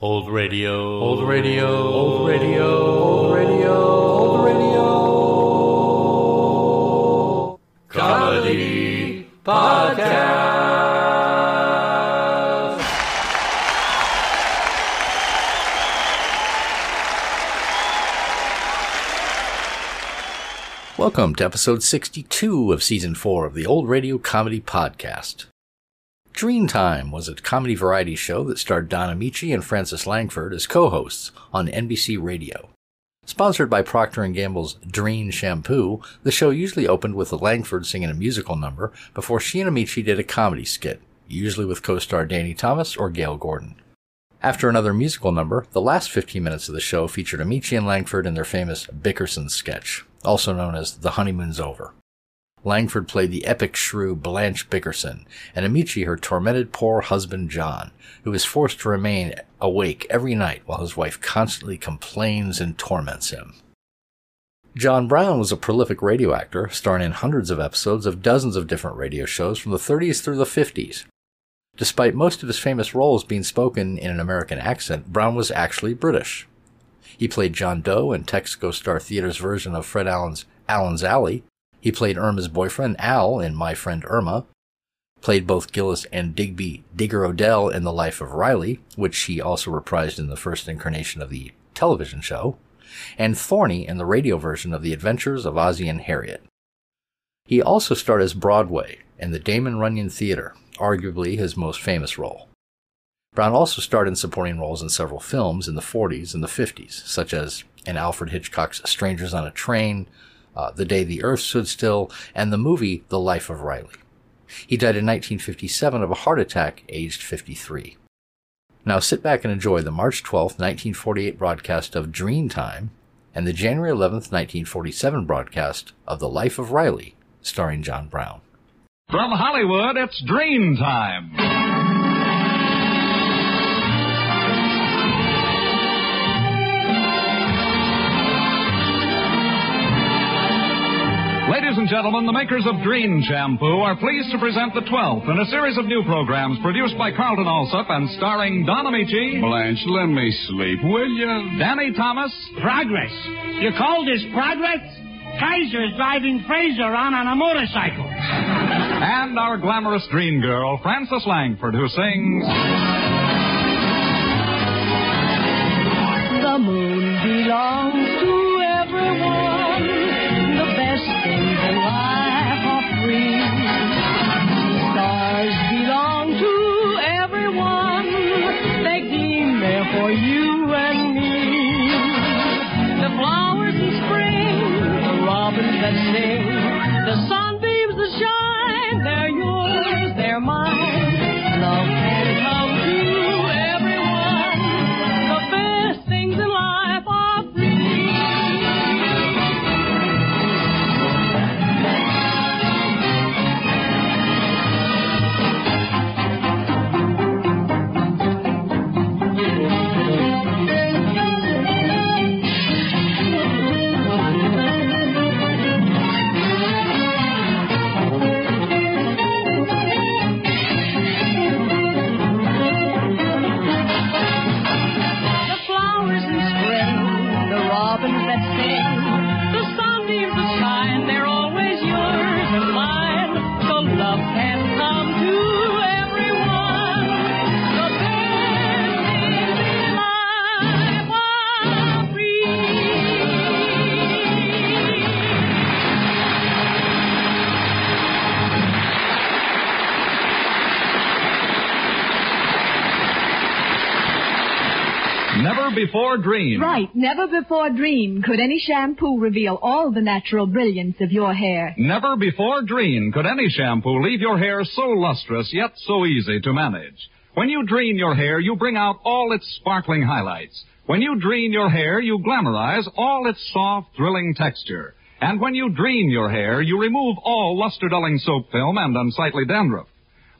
Old radio, old radio, old radio, old radio, old radio. Comedy. Podcast. Welcome to episode 62 of season 4 of the Old Radio Comedy Podcast. Drene Time was a comedy variety show that starred Don Ameche and Frances Langford as co-hosts on NBC Radio. Sponsored by Procter & Gamble's Drene shampoo, the show usually opened with the Langford singing a musical number before she and Ameche did a comedy skit, usually with co-star Danny Thomas or Gale Gordon. After another musical number, the last 15 minutes of the show featured Ameche and Langford in their famous Bickerson sketch, also known as The Honeymoon's Over. Langford played the epic shrew Blanche Bickerson, and Ameche her tormented poor husband John, who is forced to remain awake every night while his wife constantly complains and torments him. John Brown was a prolific radio actor, starring in hundreds of episodes of dozens of different radio shows from the 30s through the 50s. Despite most of his famous roles being spoken in an American accent, Brown was actually British. He played John Doe in Texaco Star Theater's version of Fred Allen's Allen's Alley, he played Irma's boyfriend, Al, in My Friend Irma, played both Gillis and Digby Digger O'Dell in The Life of Riley, which he also reprised in the first incarnation of the television show, and Thorny in the radio version of The Adventures of Ozzie and Harriet. He also starred as Broadway in the Damon Runyon Theater, arguably his most famous role. Brown also starred in supporting roles in several films in the 40s and the 50s, such as in Alfred Hitchcock's Strangers on a Train, uh, The Day the Earth Stood Still, and the movie The Life of Riley. He died in 1957 of a heart attack, aged 53. Now sit back and enjoy the March 12, 1948 broadcast of Drene Time and the January 11, 1947 broadcast of The Life of Riley, starring John Brown. From Hollywood, it's Drene Time. Ladies and gentlemen, the makers of Drene Shampoo are pleased to present the 12th in a series of new programs produced by Carlton Alsop and starring Don Ameche, Blanche, let me sleep, will you? Danny Thomas, Progress. You call this progress? Kaiser's driving Frazer on on a motorcycle. and our glamorous dream girl, Frances Langford, who sings. The moon belongs to everyone. For you and me. The flowers in spring, the robins that sing, the sunbeams that shine, they're yours, they're mine. Love Drene. Right. Never before Drene could any shampoo reveal all the natural brilliance of your hair. Never before Drene could any shampoo leave your hair so lustrous yet so easy to manage. When you Drene your hair, you bring out all its sparkling highlights. When you Drene your hair, you glamorize all its soft, thrilling texture. And when you Drene your hair, you remove all luster-dulling soap film and unsightly dandruff.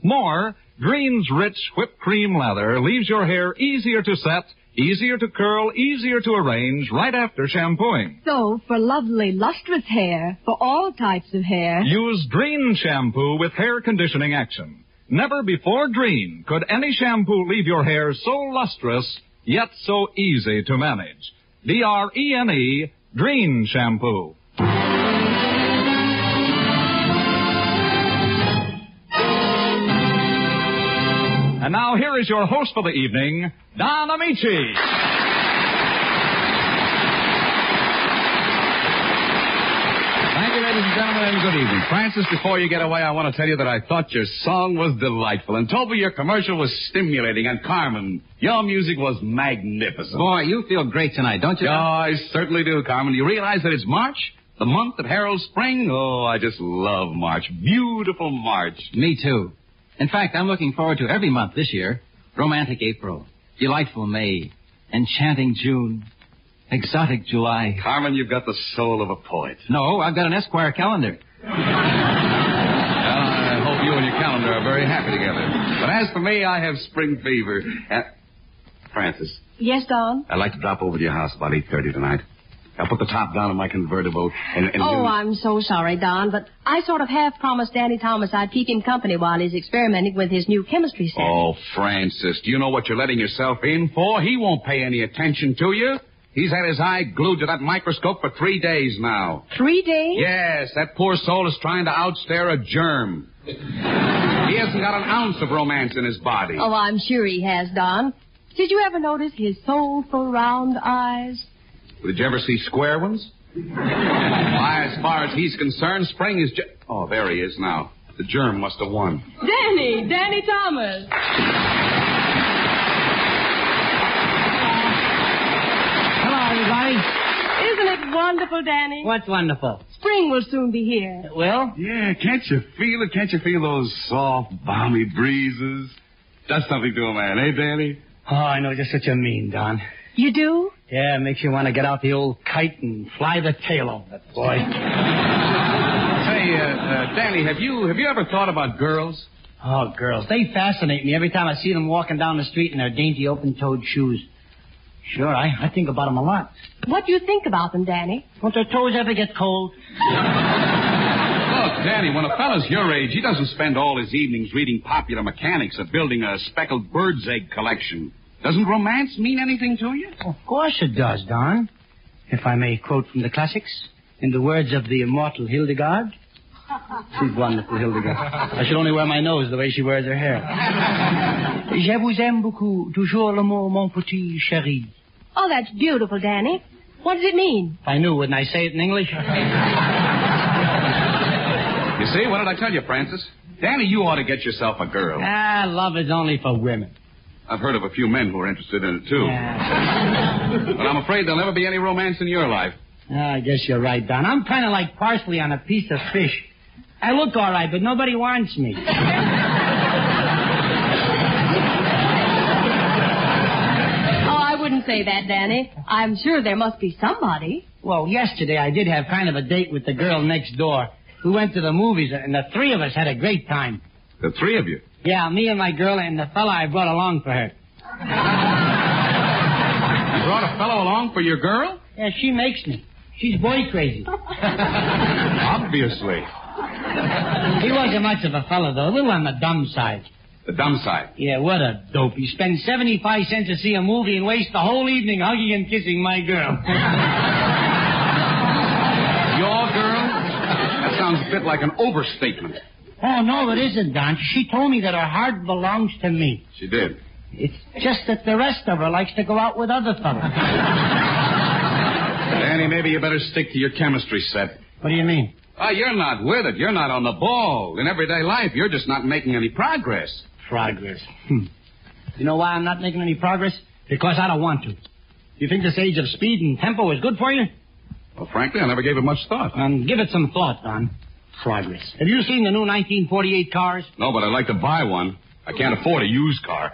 More, Drene's rich whipped cream lather leaves your hair easier to set, Easier to curl, easier to arrange right after shampooing. So, for lovely, lustrous hair, for all types of hair, Use Drene shampoo with hair conditioning action. Never before Drene could any shampoo leave your hair so lustrous, yet so easy to manage. D-R-E-N-E, Drene shampoo. And now here is your host for the evening, Don Ameche. Thank you, ladies and gentlemen, and good evening. Frances, before you get away, I want to tell you that I thought your song was delightful. And Toby, your commercial was stimulating. And Carmen, your music was magnificent. Boy, you feel great tonight, don't you? Oh, I certainly do, Carmen. Do you realize that it's March? The month that heralds spring? Oh, I just love March. Beautiful March. Me too. In fact, I'm looking forward to every month this year. Romantic April, delightful May, enchanting June, exotic July. Carmen, you've got the soul of a poet. No, I've got an Esquire calendar. Well, I hope you and your calendar are very happy together. But as for me, I have spring fever. Uh, Frances, Yes, Don? I'd like to drop over to your house about 8.30 tonight. I'll put the top down on my convertible and... and Oh, I'm so sorry, Don, but I sort of half promised Danny Thomas I'd keep him company while he's experimenting with his new chemistry set. Oh, Frances, do you know what you're letting yourself in for? He won't pay any attention to you. He's had his eye glued to that microscope for three days now. Three days? Yes, that poor soul is trying to outstare a germ. he hasn't got an ounce of romance in his body. Oh, I'm sure he has, Don. Did you ever notice his soulful round eyes? Did you ever see square ones? Why, as far as he's concerned, spring is just... Oh, there he is now. The germ must have won. Danny! Danny Thomas! Hello, everybody. Isn't it wonderful, Danny? What's wonderful? Spring will soon be here. It Will? Yeah, can't you feel it? Can't you feel those soft, balmy breezes? Does something to a man, eh, Danny? Oh, I know just what you mean, Don. You do? Yeah, it makes you want to get out the old kite and fly the tail off that boy. Say, uh, uh, Danny, have you have you ever thought about girls? Oh, girls, they fascinate me every time I see them walking down the street in their dainty open-toed shoes. Sure, I, I think about them a lot. What do you think about them, Danny? Won't their toes ever get cold? Look, Danny, when a fella's your age, he doesn't spend all his evenings reading popular mechanics or building a speckled bird's egg collection. Doesn't romance mean anything to you? Of course it does, Don. If I may quote from the classics, in the words of the immortal Hildegard. She's wonderful, Hildegard. I should only wear my nose the way she wears her hair. Je vous aime beaucoup, toujours l'amour, mon petit chéri. Oh, that's beautiful, Danny. What does it mean? If I knew, wouldn't I say it in English? You see, what did I tell you, Frances? Danny, you ought to get yourself a girl. ah, love is only for women. I've heard of a few men who are interested in it, too. Yeah. But I'm afraid there'll never be any romance in your life. Ah, I guess you're right, Don. I'm kind of like parsley on a piece of fish. I look all right, but nobody wants me. Oh, I wouldn't say that, Danny. I'm sure there must be somebody. Well, yesterday I did have kind of a date with the girl next door. We went to the movies, and the three of us had a great time. The three of you. Yeah, me and my girl and the fella I brought along for her. You brought a fellow along for your girl? Yeah, she makes me. She's boy crazy. Obviously. He wasn't much of a fella, though. A little on the dumb side. The dumb side. Yeah, what a dope. He spends 75 cents to see a movie and wastes the whole evening hugging and kissing my girl. Your girl? That sounds a bit like an overstatement. Oh, no, it isn't, Don. She told me that her heart belongs to me. She did. It's just that the rest of her likes to go out with other fellas. Danny, maybe you better stick to your chemistry set. What do you mean? Oh, you're not with it. You're not on the ball. In everyday life, you're just not making any progress. Progress. Hmm. You know why I'm not making any progress? Because I don't want to. You think this age of speed and tempo is good for you? Well, frankly, I never gave it much thought. Um, give it some thought, Don. Progress. Have you seen the new 1948 cars? No, but I'd like to buy one. I can't afford a used car.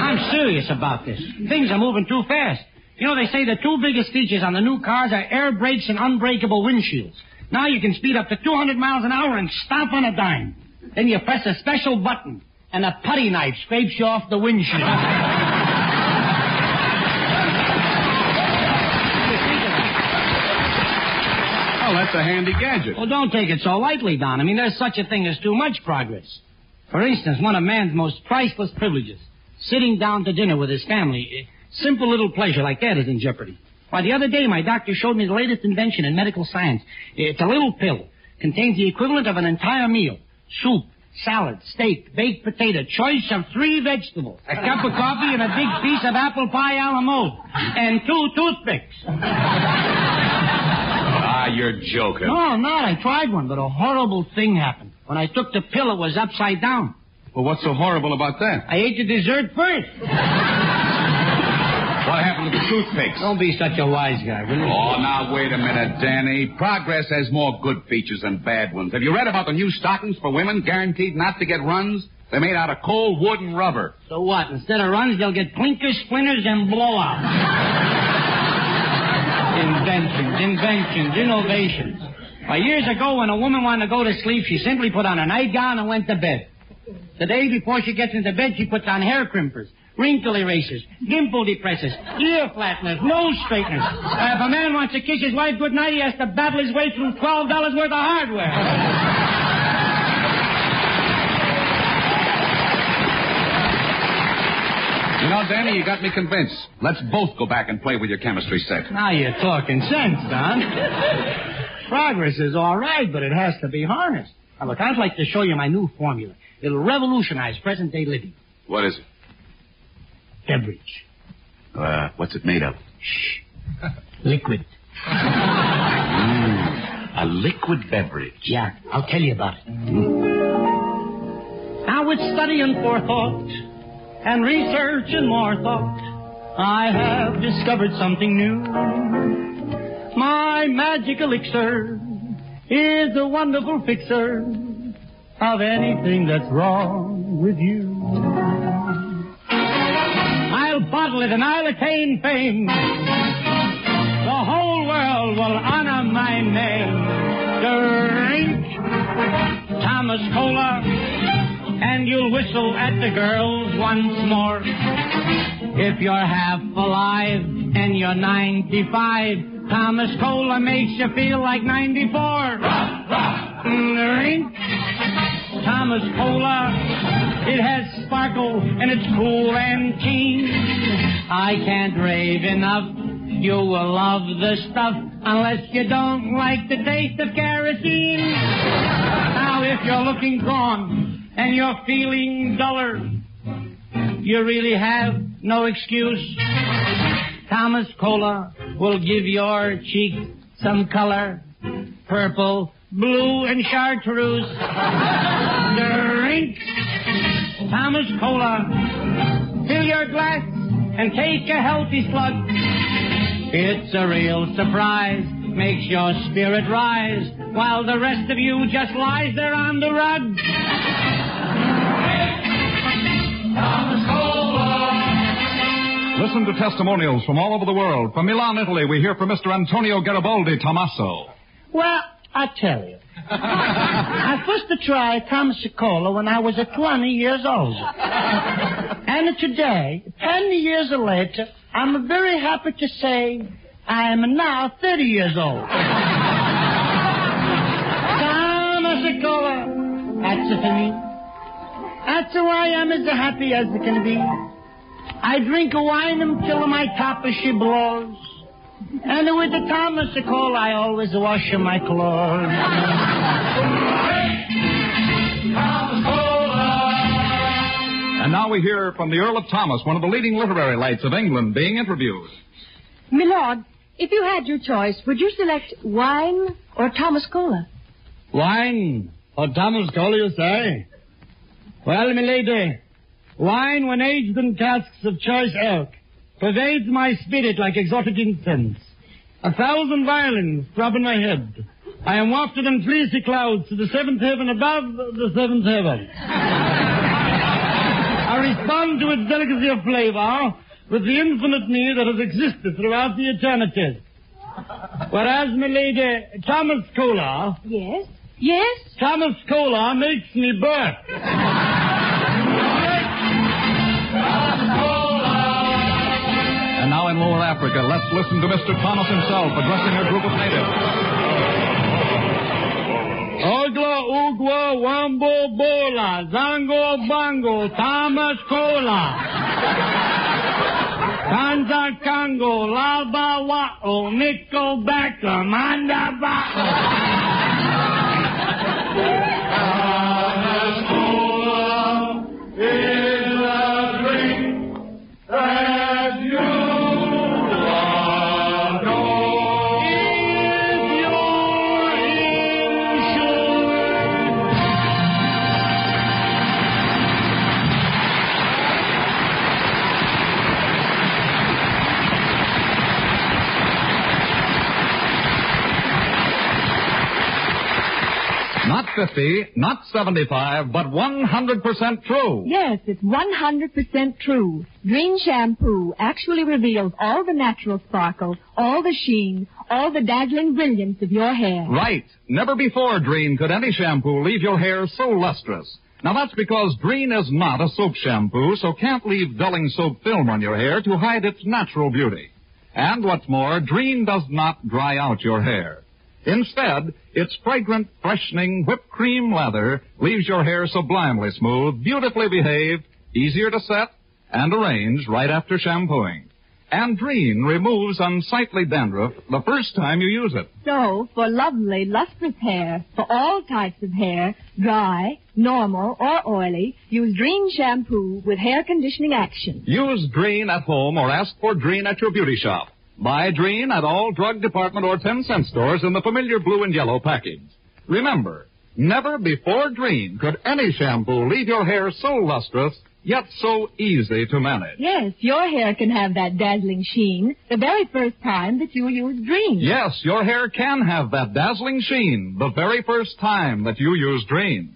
I'm serious about this. Things are moving too fast. You know, they say the two biggest features on the new cars are air brakes and unbreakable windshields. Now you can speed up to 200 miles an hour and stop on a dime. Then you press a special button, and a putty knife scrapes you off the windshield. That's a handy gadget. Well, don't take it so lightly, Don. I mean, there's such a thing as too much progress. For instance, one of man's most priceless privileges, sitting down to dinner with his family. A simple little pleasure like that is in jeopardy. Why, the other day my doctor showed me the latest invention in medical science. It's a little pill. Contains the equivalent of an entire meal. Soup, salad, steak, baked potato, choice of three vegetables, a cup of coffee, and a big piece of apple pie a la mode, and two toothpicks. Ah, you're joking. No, I'm not. I tried one, but a horrible thing happened. When I took the pill, it was upside down. Well, what's so horrible about that? I ate the dessert first. What happened to the toothpicks? Don't be such a wise guy, will you? Oh, now wait a minute, Danny. Progress has more good features than bad ones. Have you read about the new stockings for women guaranteed not to get runs? They're made out of cold wood and rubber. So what? Instead of runs, they'll get clinkers, splinters, and blowouts. Inventions, inventions, innovations. Why, years ago, when a woman wanted to go to sleep, she simply put on a nightgown and went to bed. The day before she gets into bed, she puts on hair crimpers, wrinkle erasers, dimple depressors, ear flatteners, nose straighteners. Uh, if a man wants to kiss his wife goodnight, he has to battle his way through $12 worth of hardware. You know, Danny, you got me convinced. Let's both go back and play with your chemistry set. Now you're talking sense, Don. Progress is all right, but it has to be harnessed. Now, look, I'd like to show you my new formula. It'll revolutionize present day living. What is it? Beverage. Uh, what's it made of? Shh. Liquid. A liquid beverage. Yeah, I'll tell you about it. Now, with study and forethought, and research and more thought, I have discovered something new. My magic elixir is a wonderful fixer of anything that's wrong with you. I'll bottle it and I'll attain fame. The whole world will honor my name. Drink Thomas Cola, and you'll whistle at the girls once more. If you're half alive and you're 95, Thomas Cola makes you feel like 94. Mm, Drink Thomas Cola. It has sparkle and it's cool and keen. I can't rave enough. You will love the stuff unless you don't like the taste of kerosene. Now, if you're looking gone and you're feeling duller, you really have no excuse. Thomas Cola will give your cheek some color. Purple, blue, and chartreuse. Drink Thomas Cola. Fill your glass and take a healthy slug. It's a real surprise. Makes your spirit rise while the rest of you just lies there on the rug. Listen to testimonials from all over the world. From Milan, Italy, we hear from Mr. Antonio Garibaldi Tommaso. Well, I tell you. I first tried Thomas Cola when I was uh, 20 years old. And today, 10 years later, I'm very happy to say I am now 30 years old. Thomas Cola, that's it for me. That's why I'm as happy as it can be. I drink wine until my top as she blows. And with the Thomas Cola, I always wash my clothes. And now we hear from the Earl of Thomas, one of the leading literary lights of England, being interviewed. Milord, if you had your choice, would you select wine or Thomas Cola? Wine or Thomas Cola, you say? Well, milady, wine when aged in casks of choice elk pervades my spirit like exotic incense. A thousand violins throb in my head. I am wafted in fleecy clouds to the seventh heaven above the seventh heaven. I respond to its delicacy of flavor with the infinite me that has existed throughout the eternities. Whereas, milady, Thomas Cola, Yes. Yes? Thomas Cola makes me burp. And now in Lower Africa, let's listen to Mr. Thomas himself addressing a group of natives. Ogla Ugwa Wambo Bola Zango Bango Thomas Cola Kanza Kango Lava Wao Nico Backa Manda 50, not 75, but 100% true. Yes, it's 100% true. Drene shampoo actually reveals all the natural sparkle, all the sheen, all the dazzling brilliance of your hair. Right. Never before, Drene, could any shampoo leave your hair so lustrous. Now that's because Drene is not a soap shampoo, so can't leave dulling soap film on your hair to hide its natural beauty. And what's more, Drene does not dry out your hair. Instead, its fragrant, freshening whipped cream lather leaves your hair sublimely smooth, beautifully behaved, easier to set, and arrange right after shampooing. And Drene removes unsightly dandruff the first time you use it. So, for lovely, lustrous hair, for all types of hair, dry, normal, or oily, use Drene shampoo with hair conditioning action. Use Drene at home or ask for Drene at your beauty shop. Buy Drene at all drug department or 10 cent stores in the familiar blue and yellow package. Remember, never before Drene could any shampoo leave your hair so lustrous, yet so easy to manage. Yes, your hair can have that dazzling sheen the very first time that you use Drene. Yes, your hair can have that dazzling sheen the very first time that you use Drene.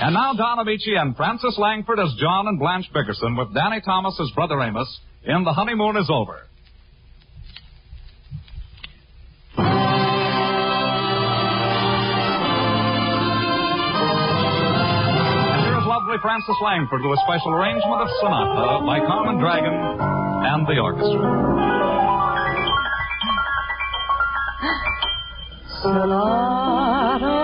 And now Don Ameche and Frances Langford as John and Blanche Bickerson with Danny Thomas as Brother Amos in The Honeymoon is Over. And here's lovely Frances Langford with a special arrangement of Sonata by Carmen Dragon and the orchestra. Sonata,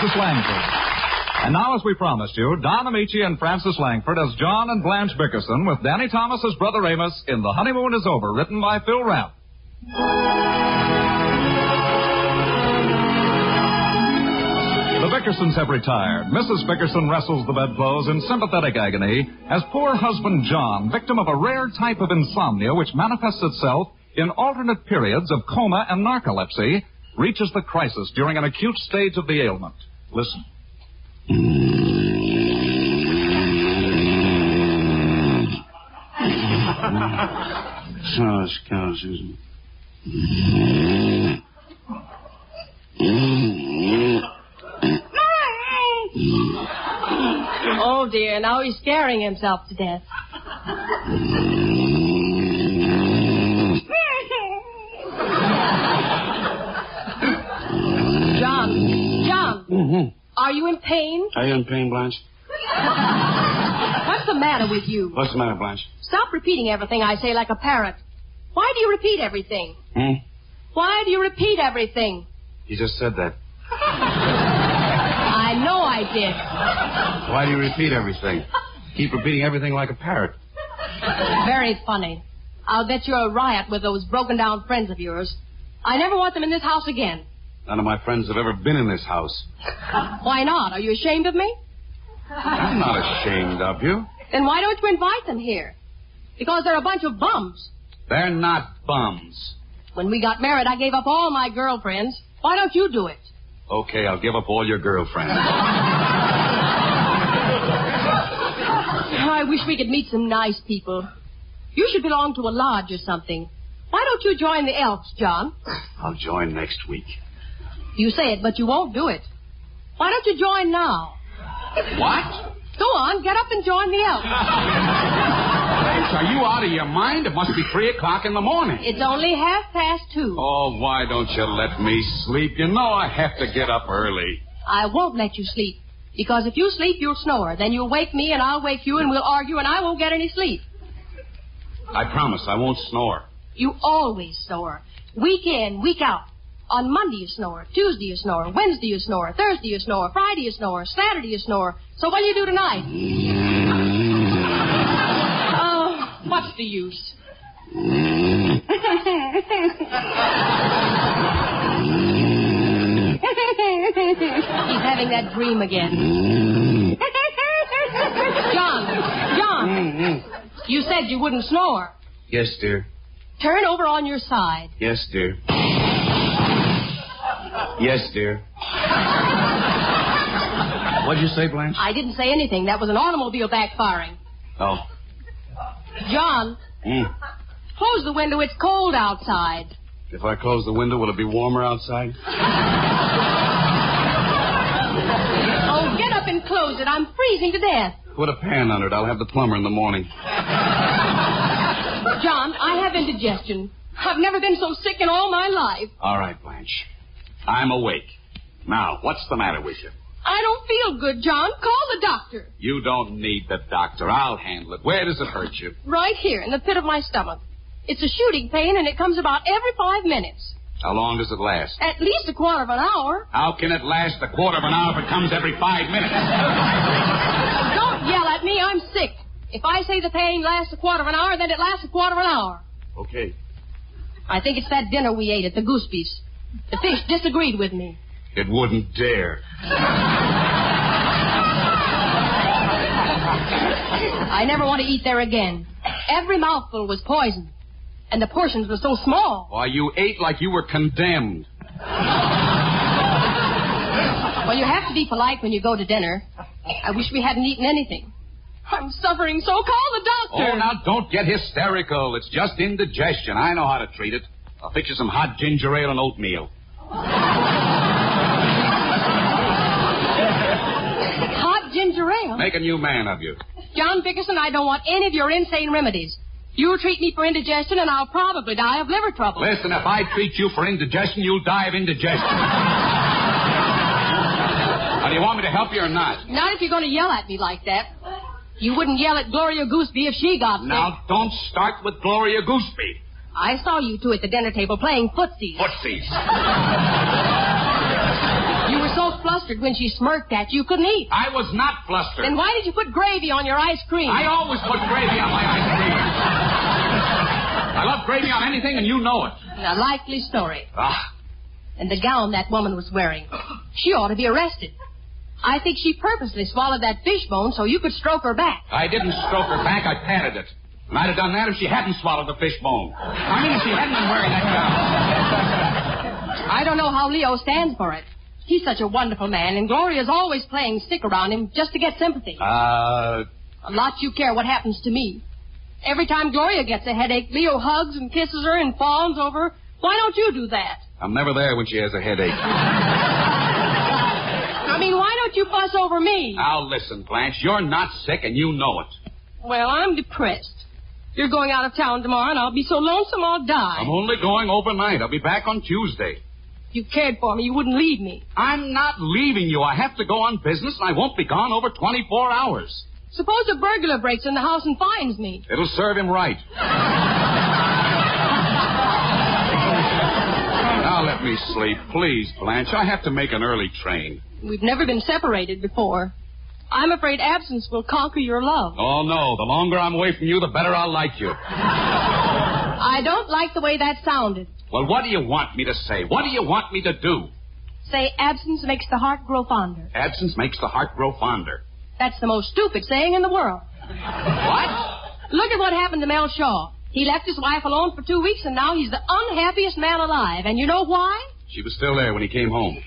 Frances Langford. And now, as we promised you, Don Ameche and Frances Langford as John and Blanche Bickerson with Danny Thomas as Brother Amos in The Honeymoon is Over, written by Phil Rapp. The Bickersons have retired. Mrs. Bickerson wrestles the bedclothes in sympathetic agony as poor husband John, victim of a rare type of insomnia which manifests itself in alternate periods of coma and narcolepsy, reaches the crisis during an acute stage of the ailment. Listen. So, Scout Susan. Oh, dear. Now he's scaring himself to death. John. John. Are you in pain? Are you in pain, Blanche? What's the matter with you? What's the matter, Blanche? Stop repeating everything I say like a parrot. Why do you repeat everything? Hmm? Why do you repeat everything? You just said that. I know I did. Why do you repeat everything? Keep repeating everything like a parrot. Very funny. I'll bet you're a riot with those broken down friends of yours. I never want them in this house again. None of my friends have ever been in this house. Why not? Are you ashamed of me? I'm not ashamed of you. Then why don't you invite them here? Because they're a bunch of bums. They're not bums. When we got married, I gave up all my girlfriends. Why don't you do it? Okay, I'll give up all your girlfriends. I wish we could meet some nice people. You should belong to a lodge or something. Why don't you join the Elks, John? I'll join next week. You say it, but you won't do it. Why don't you join now? What? Go on, get up and join the Elks. Blanche, are you out of your mind? It must be three o'clock in the morning. It's only half past two. Oh, why don't you let me sleep? You know I have to get up early. I won't let you sleep. Because if you sleep, you'll snore. Then you'll wake me and I'll wake you and we'll argue and I won't get any sleep. I promise I won't snore. You always snore. Week in, week out. On Monday you snore. Tuesday you snore. Wednesday you snore. Thursday you snore. Friday you snore. Saturday you snore. So what'll you do tonight? Oh, what's the use? He's having that dream again. John, John, mm-hmm. you said you wouldn't snore. Yes, dear. Turn over on your side. Yes, dear. Yes, dear. What'd you say, Blanche? I didn't say anything. That was an automobile backfiring. Oh. John, Hmm. close the window. It's cold outside. If I close the window, will it be warmer outside? Oh, get up and close it. I'm freezing to death. Put a pan under it. I'll have the plumber in the morning. John, I have indigestion. I've never been so sick in all my life. All right, Blanche. I'm awake. Now, what's the matter with you? I don't feel good, John. Call the doctor. You don't need the doctor. I'll handle it. Where does it hurt you? Right here in the pit of my stomach. It's a shooting pain, and it comes about every five minutes. How long does it last? At least a quarter of an hour. How can it last a quarter of an hour if it comes every five minutes? Don't yell at me. I'm sick. If I say the pain lasts a quarter of an hour, then it lasts a quarter of an hour. Okay. I think it's that dinner we ate at the Goosebys. The fish disagreed with me. It wouldn't dare. I never want to eat there again. Every mouthful was poison. And the portions were so small. Why, you ate like you were condemned. Well, you have to be polite when you go to dinner. I wish we hadn't eaten anything. I'm suffering so. Call the doctor. Oh, now don't get hysterical. It's just indigestion. I know how to treat it. I'll fix you some hot ginger ale and oatmeal. Hot ginger ale. Make a new man of you. John Bickerson, I don't want any of your insane remedies. You'll treat me for indigestion, and I'll probably die of liver trouble. Listen, if I treat you for indigestion, you'll die of indigestion. now, do you want me to help you or not? Not if you're going to yell at me like that. You wouldn't yell at Gloria Gooseby if she got sick. Now, don't start with Gloria Gooseby. I saw you two at the dinner table playing footsies. Footsies. You were so flustered when she smirked at you, you couldn't eat. I was not flustered. Then why did you put gravy on your ice cream? I always put gravy on my ice cream. I love gravy on anything, and you know it. A likely story. Ah, And the gown that woman was wearing. She ought to be arrested. I think she purposely swallowed that fishbone so you could stroke her back. I didn't stroke her back. I patted it. I'd have done that if she hadn't swallowed the fish bone. I mean, if she hadn't been wearing that gown. I don't know how Leo stands for it. He's such a wonderful man, and Gloria's always playing stick around him just to get sympathy. Uh, A lot you care what happens to me. Every time Gloria gets a headache, Leo hugs and kisses her and fawns over her. Why don't you do that? I'm never there when she has a headache. I mean, why don't you fuss over me? Now, listen, Blanche. You're not sick, and you know it. Well, I'm depressed. You're going out of town tomorrow, and I'll be so lonesome I'll die. I'm only going overnight. I'll be back on Tuesday. If you cared for me, you wouldn't leave me. I'm not leaving you. I have to go on business, and I won't be gone over 24 hours. Suppose a burglar breaks in the house and finds me. It'll serve him right. now let me sleep, please, Blanche. I have to make an early train. We've never been separated before. I'm afraid absence will conquer your love. Oh, no. The longer I'm away from you, the better I'll like you. I don't like the way that sounded. Well, what do you want me to say? What do you want me to do? Say absence makes the heart grow fonder. Absence makes the heart grow fonder. That's the most stupid saying in the world. What? Look at what happened to Mel Shaw. He left his wife alone for two weeks, and now he's the unhappiest man alive. And you know why? She was still there when he came home.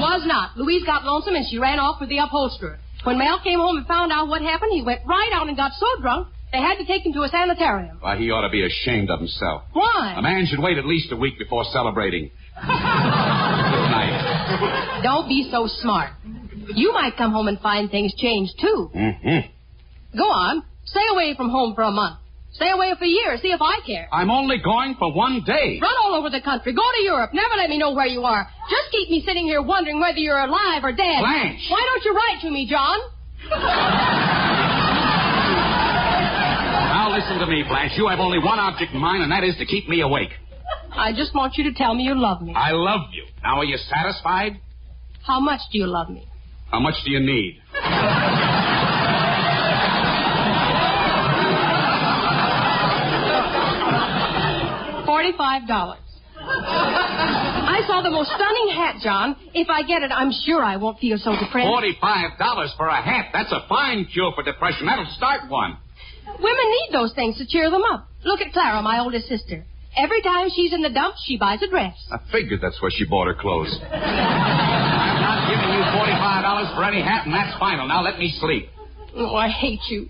Was not. Louise got lonesome, and she ran off with the upholsterer. When Mel came home and found out what happened, he went right out and got so drunk they had to take him to a sanitarium. Why, he ought to be ashamed of himself. Why? A man should wait at least a week before celebrating. Good night. Don't be so smart. You might come home and find things changed, too. Mm-hmm. Go on. Stay away from home for a month. Stay away for a year. See if I care. I'm only going for one day. Run all over the country. Go to Europe. Never let me know where you are. Just keep me sitting here wondering whether you're alive or dead. Blanche. Why don't you write to me, John? Now listen to me, Blanche. You have only one object in mind, and that is to keep me awake. I just want you to tell me you love me. I love you. Now, are you satisfied? How much do you love me? How much do you need? Forty-five dollars. I saw the most stunning hat, John. If I get it, I'm sure I won't feel so depressed. Forty-five dollars for a hat. That's a fine cure for depression. That'll start one. Women need those things to cheer them up. Look at Clara, my oldest sister. Every time she's in the dumps, she buys a dress. I figured that's where she bought her clothes. I'm not giving you forty-five dollars for any hat, and that's final. Now let me sleep. Oh, I hate you.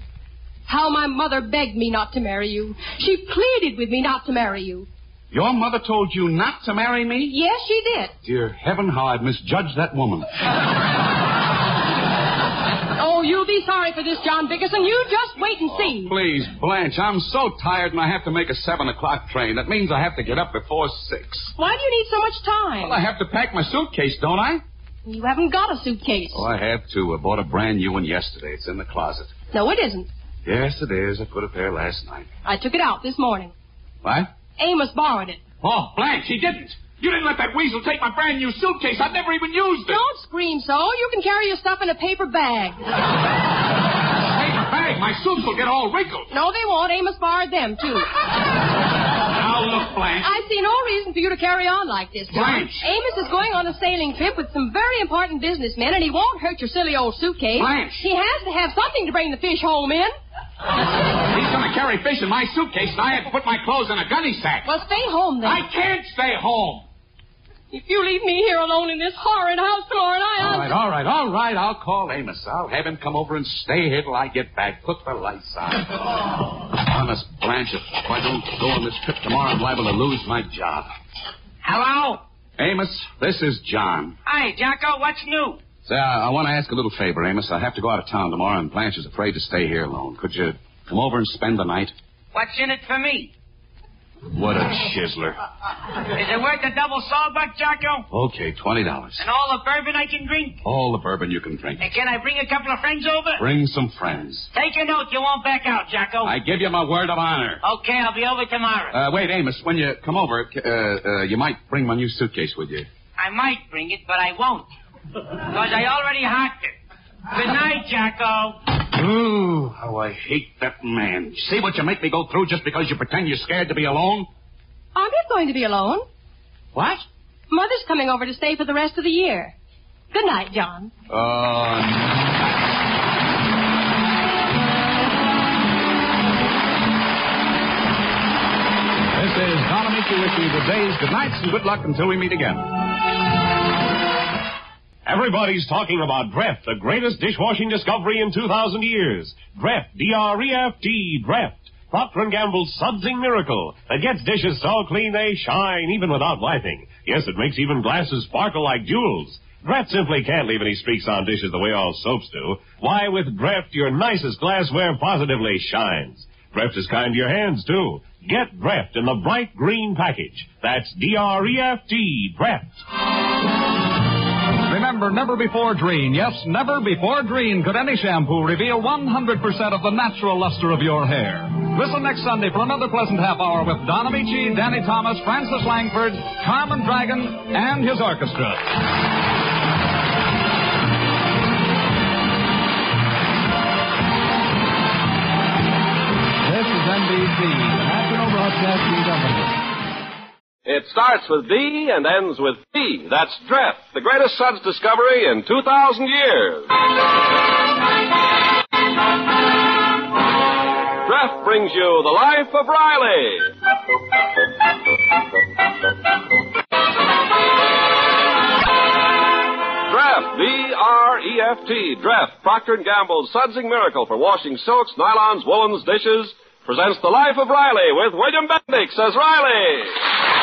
How my mother begged me not to marry you. She pleaded with me not to marry you. Your mother told you not to marry me? Yes, she did. Dear heaven, how I've misjudged that woman. Oh, you'll be sorry for this, John Bickerson. You just wait and see. Oh, please, Blanche, I'm so tired and I have to make a seven o'clock train. That means I have to get up before six. Why do you need so much time? Well, I have to pack my suitcase, don't I? You haven't got a suitcase. Oh, I have to. I bought a brand new one yesterday. It's in the closet. No, it isn't. Yes, it is. I put it there last night. I took it out this morning. What? Amos borrowed it. Oh, Blanche, he didn't. You didn't let that weasel take my brand new suitcase. I've never even used it. Don't scream so. You can carry your stuff in a paper bag. Paper bag. My suits will get all wrinkled. No, they won't. Amos borrowed them, too. Now look, Blanche. I see no reason for you to carry on like this, John. Blanche. Amos is going on a sailing trip with some very important businessmen, and he won't hurt your silly old suitcase. Blanche. He has to have something to bring the fish home in. He's going to carry fish in my suitcase, and I have to put my clothes in a gunny sack. Well, stay home then. I can't stay home. If you leave me here alone in this horrid house tomorrow night, I'll... right, all right, all right. I'll call Amos. I'll have him come over and stay here till I get back. Put the lights on. Honest, Blanche, if I don't go on this trip tomorrow, I'm liable to lose my job. Hello? Amos, this is John. Hi, Jocko. What's new? Say, I, I want to ask a little favor, Amos. I have to go out of town tomorrow, and Blanche is afraid to stay here alone. Could you come over and spend the night? What's in it for me? What a chiseler. Is it worth a double sawbuck, Jocko? Okay, $20. And all the bourbon I can drink? All the bourbon you can drink. And can I bring a couple of friends over? Bring some friends. Take a note. You won't back out, Jocko. I give you my word of honor. Okay, I'll be over tomorrow. Uh, wait, Amos, when you come over, uh, uh, you might bring my new suitcase with you. I might bring it, but I won't. Because I already hocked it. Good night, Jocko. Ooh, how I hate that man. See what you make me go through just because you pretend you're scared to be alone? I'm not going to be alone. What? Mother's coming over to stay for the rest of the year. Good night, John. Oh, This is Don Ameche with you good days, good nights, and good luck until we meet again. Everybody's talking about Dreft, the greatest dishwashing discovery in 2,000 years. Dreft, D-R-E-F-T, Dreft. Procter & Gamble's sudsing miracle that gets dishes so clean they shine even without wiping. Yes, it makes even glasses sparkle like jewels. Dreft simply can't leave any streaks on dishes the way all soaps do. Why, with Dreft, your nicest glassware positively shines. Dreft is kind to your hands, too. Get Dreft in the bright green package. That's D-R-E-F-T, Dreft. Remember, never before Drene, yes, never before Drene could any shampoo reveal 100% of the natural luster of your hair. Listen next Sunday for another pleasant half hour with Don Ameche, Danny Thomas, Frances Langford, Carmen Dragon, and his orchestra. This is NBC, the National Broadcasting Company. It starts with D and ends with P. That's Dreft, the greatest suds discovery in 2,000 years. Dreft brings you The Life of Riley. Dreft, D-R-E-F-T, Dreft, Procter & Gamble's sudsing miracle for washing silks, nylons, woolens, dishes, presents The Life of Riley with William Bendix as Riley.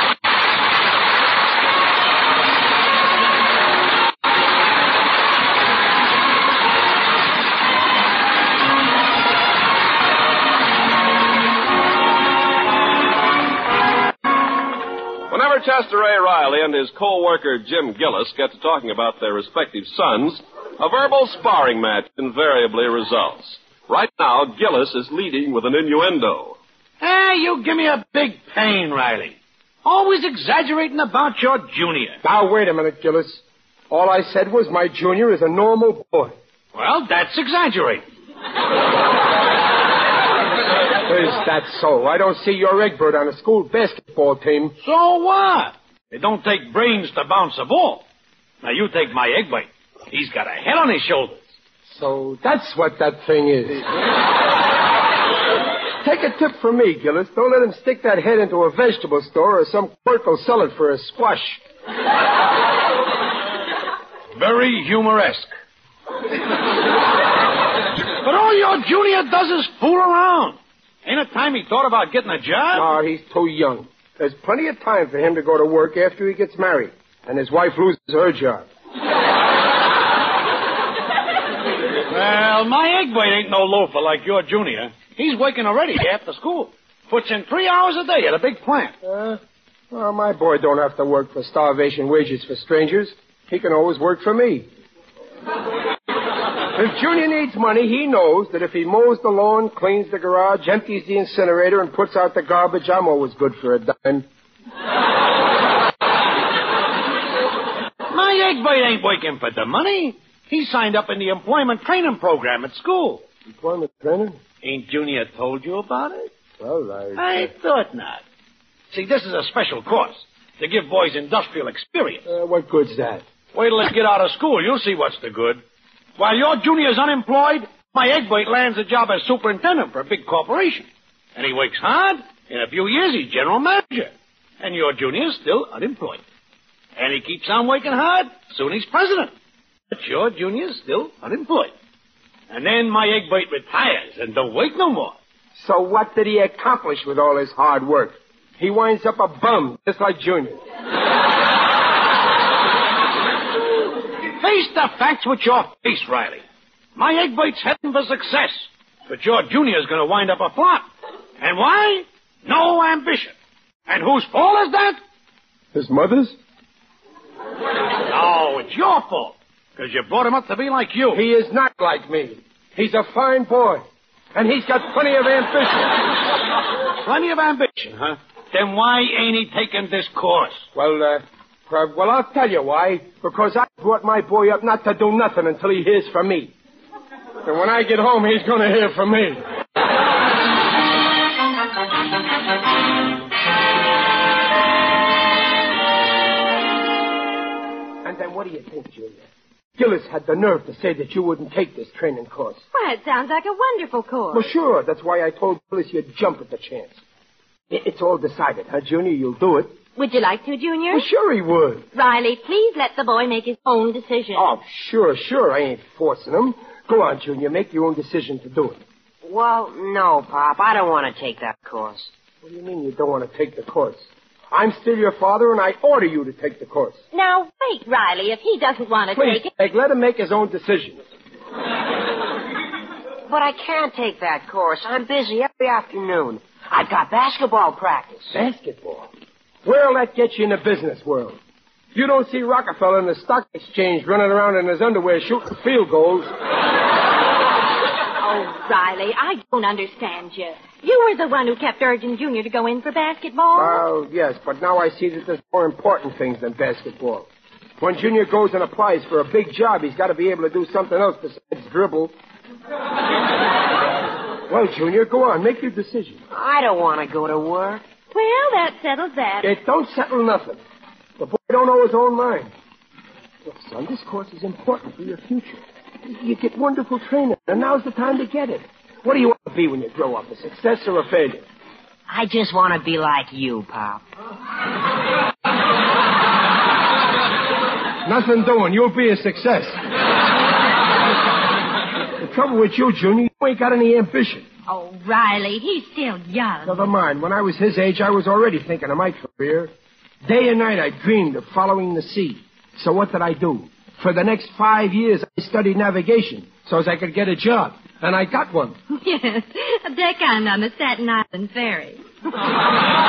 Whenever Chester A. Riley and his co-worker Jim Gillis get to talking about their respective sons, a verbal sparring match invariably results. Right now, Gillis is leading with an innuendo. Hey, you give me a big pain, Riley. Always exaggerating about your junior. Now, wait a minute, Gillis. All I said was my junior is a normal boy. Well, that's exaggerating. Is that so? I don't see your Egbert on a school basketball team. So what? It don't take brains to bounce a ball. Now, you take my Egbert. He's got a head on his shoulders. So that's what that thing is. Take a tip from me, Gillis. Don't let him stick that head into a vegetable store or some clerk will sell it for a squash. Very humoresque. but all your junior does is fool around. Ain't it time he thought about getting a job? No, he's too young. There's plenty of time for him to go to work after he gets married and his wife loses her job. Well, my Egbert ain't no loafer like your junior. He's working already after school. Puts in three hours a day at a big plant. Uh, well, my boy don't have to work for starvation wages for strangers. He can always work for me. If Junior needs money, he knows that if he mows the lawn, cleans the garage, empties the incinerator, and puts out the garbage, I'm always good for a dime. My egg Egbert ain't working for the money. He signed up in the employment training program at school. Employment training? Ain't Junior told you about it? Well, I... I thought not. See, this is a special course to give boys industrial experience. Uh, what good's that? Wait till they get out of school. You'll see what's the good. While your junior's unemployed, my Egbert lands a job as superintendent for a big corporation. And he works hard. In a few years, he's general manager. And your junior's still unemployed. And he keeps on working hard. Soon he's president. But your junior's still unemployed. And then my Egbert retires and don't work no more. So what did he accomplish with all his hard work? He winds up a bum, just like Junior. Hey, Face the facts with your face, Riley. My egg bait's heading for success. But your junior's gonna wind up a flop. And why? No ambition. And whose fault is that? His mother's? No, it's your fault. Because you brought him up to be like you. He is not like me. He's a fine boy. And he's got plenty of ambition. Plenty of ambition, huh? Then why ain't he taking this course? Well, uh, uh, well, I'll tell you why. Because I brought my boy up not to do nothing until he hears from me. And when I get home, he's going to hear from me. And then what do you think, Julia? Gillis had the nerve to say that you wouldn't take this training course. Why, it sounds like a wonderful course. Well, sure. That's why I told Gillis you'd jump at the chance. It's all decided, huh, Junior? You'll do it. Would you like to, Junior? Well, sure he would. Riley, please let the boy make his own decision. Oh, sure, sure. I ain't forcing him. Go on, Junior. Make your own decision to do it. Well, no, Pop. I don't want to take that course. What do you mean you don't want to take the course? I'm still your father, and I order you to take the course. Now, wait, Riley, if he doesn't want to Please, take it. Peg, let him make his own decision. But I can't take that course. I'm busy every afternoon. I've got basketball practice. Basketball? Where'll that get you in the business world? If You don't see Rockefeller in the stock exchange running around in his underwear shooting field goals. Oh, Riley, I don't understand you. You were the one who kept urging Junior to go in for basketball. Well, yes, but now I see that there's more important things than basketball. When Junior goes and applies for a big job, he's got to be able to do something else besides dribble. Well, Junior, go on. Make your decision. I don't want to go to work. Well, that settles that. It don't settle nothing. The boy don't know his own mind. Look, son, this course is important for your future. You get wonderful training, and now's the time to get it. What do you want to be when you grow up, a success or a failure? I just want to be like you, Pop. Nothing doing. You'll be a success. the trouble with you, Junior, you ain't got any ambition. Oh, Riley, he's still young. Never mind. When I was his age, I was already thinking of my career. Day and night, I dreamed of following the sea. So what did I do? For the next five years, I studied navigation so as I could get a job. And I got one. yes, a deckhand on the Staten Island ferry.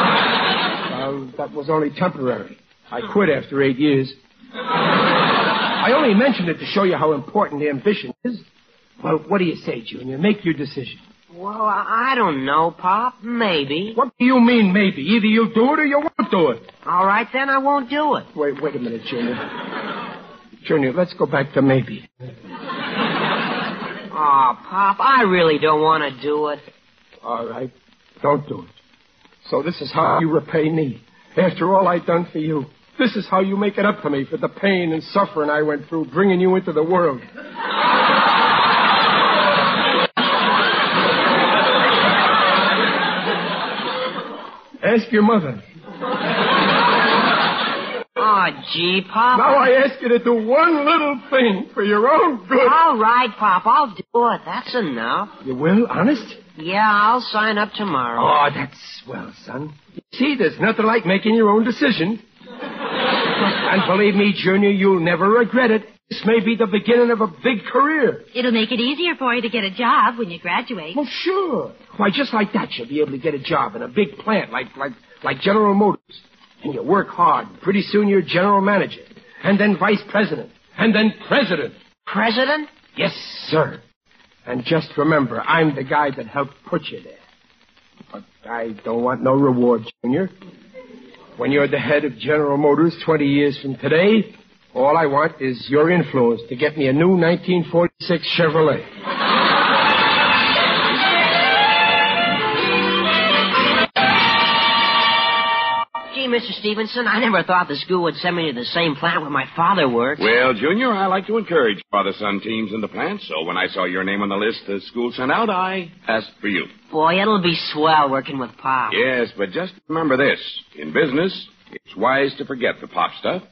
Well, that was only temporary. I quit after eight years. I only mentioned it to show you how important ambition is. Well, what do you say, Junior? Make your decision. Well, I don't know, Pop. Maybe. What do you mean, maybe? Either you'll do it or you won't do it. All right, then I won't do it. Wait, wait a minute, Junior. Junior, let's go back to maybe. Oh, Pop, I really don't want to do it. All right. Don't do it. So this is how you repay me. After all I've done for you. This is how you make it up to me for the pain and suffering I went through bringing you into the world. Ask your mother. Oh, gee, Pop. Now I ask you to do one little thing for your own good. All right, Pop, I'll do it. That's enough. You will? Honest? Yeah, I'll sign up tomorrow. Oh, that's swell, son. You see, there's nothing like making your own decision. and believe me, Junior, you'll never regret it. This may be the beginning of a big career. It'll make it easier for you to get a job when you graduate. Well, sure. Why, just like that, you'll be able to get a job in a big plant like like like General Motors. And you work hard. and Pretty soon you're general manager, and then vice president, and then president. President? Yes, sir. And just remember, I'm the guy that helped put you there. But I don't want no reward, Junior. When you're the head of General Motors 20 years from today, all I want is your influence to get me a new 1946 Chevrolet. Gee, Mr. Stevenson, I never thought the school would send me to the same plant where my father worked. Well, Junior, I like to encourage father-son teams in the plant, so when I saw your name on the list the school sent out, I asked for you. Boy, it'll be swell working with Pop. Yes, but just remember this. In business, it's wise to forget the pop stuff.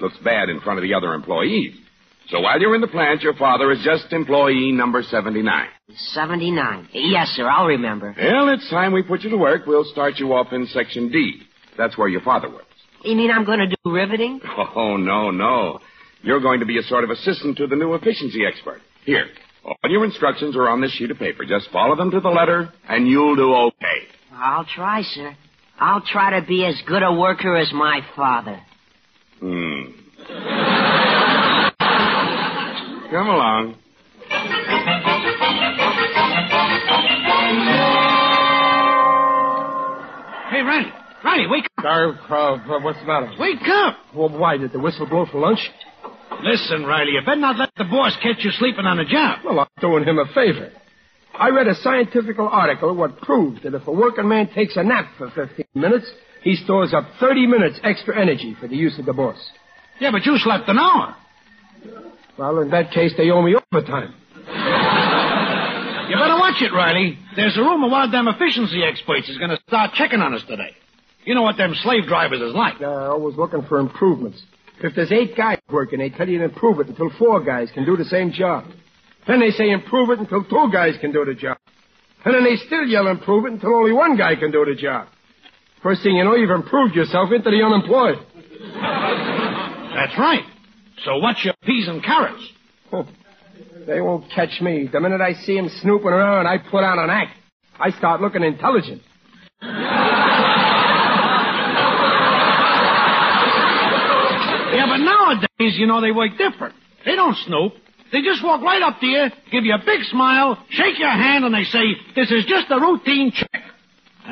Looks bad in front of the other employees. So while you're in the plant, your father is just employee number 79. 79. Yes, sir, I'll remember. Well, it's time we put you to work. We'll start you off in Section D. That's where your father works. You mean I'm going to do riveting? Oh, no, no. You're going to be a sort of assistant to the new efficiency expert. Here, all your instructions are on this sheet of paper. Just follow them to the letter, and you'll do okay. I'll try, sir. I'll try to be as good a worker as my father. Hmm. Come along. Hey, Ronnie. Ronnie, wake up. Uh, uh, what's the matter? Wake up. Well, why? Did the whistle blow for lunch? Listen, Riley, you better not let the boss catch you sleeping on the job. Well, I'm doing him a favor. I read a scientific article what proved that if a working man takes a nap for 15 minutes, he stores up 30 minutes extra energy for the use of the boss. Yeah, but you slept an hour. Well, in that case, they owe me overtime. You better watch it, Riley. There's a rumor one of them efficiency experts is going to start checking on us today. You know what them slave drivers is like. Uh, always looking for improvements. If there's eight guys working, they tell you to improve it until four guys can do the same job. Then they say improve it until two guys can do the job. And then they still yell improve it until only one guy can do the job. First thing you know, you've improved yourself into the unemployed. That's right. So what's your peas and carrots? They won't catch me. The minute I see him snooping around, I put on an act. I start looking intelligent. Yeah, but nowadays, you know, they work different. They don't snoop. They just walk right up to you, give you a big smile, shake your hand, and they say, this is just a routine check.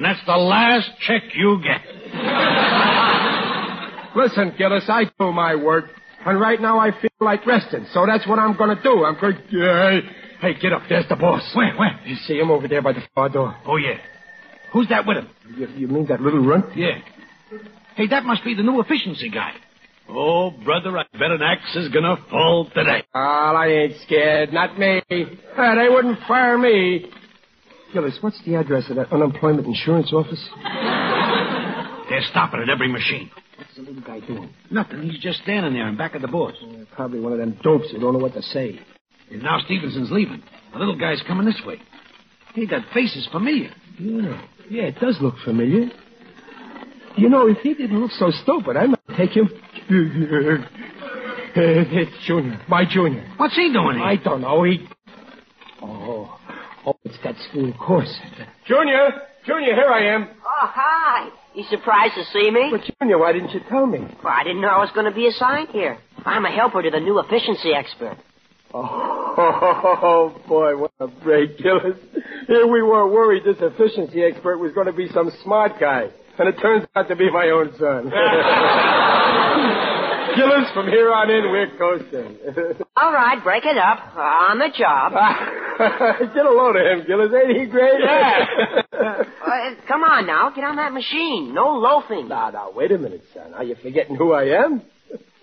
And that's the last check you get. Listen, Gillis, I do my work. And right now I feel like resting, so that's what I'm going to do. I'm going to... Hey, get up. There's the boss. Where, where? You see him over there by the far door. Oh, yeah. Who's that with him? You, you mean that little runt? Yeah. Hey, that must be the new efficiency guy. Oh, brother, I bet an axe is gonna fall today. Well, I ain't scared. Not me. Uh, they wouldn't fire me. Gillis, what's the address of that unemployment insurance office? They're stopping at every machine. What's the little guy doing? Nothing. He's just standing there in back of the boss. Uh, probably one of them dopes who don't know what to say. And now Stevenson's leaving. The little guy's coming this way. Hey, that face is familiar. Yeah, yeah, it does look familiar. You know, if he didn't look so stupid, I might take him. it's Junior, my Junior. What's he doing here? I don't know. He. Oh, oh, it's that school course. Junior, Junior, here I am. Oh, hi. You surprised to see me? But Junior, why didn't you tell me? Well, I didn't know I was going to be assigned here. I'm a helper to the new efficiency expert. Oh, oh, boy, what a break, Gillis. Here we were worried this efficiency expert was going to be some smart guy, and it turns out to be my own son. Gillis, from here on in, we're coasting. All right, break it up. On the job. Get a load of him, Gillis. Ain't he great? Uh, come on now, get on that machine. No loafing. Now, now, wait a minute, son. Are you forgetting who I am?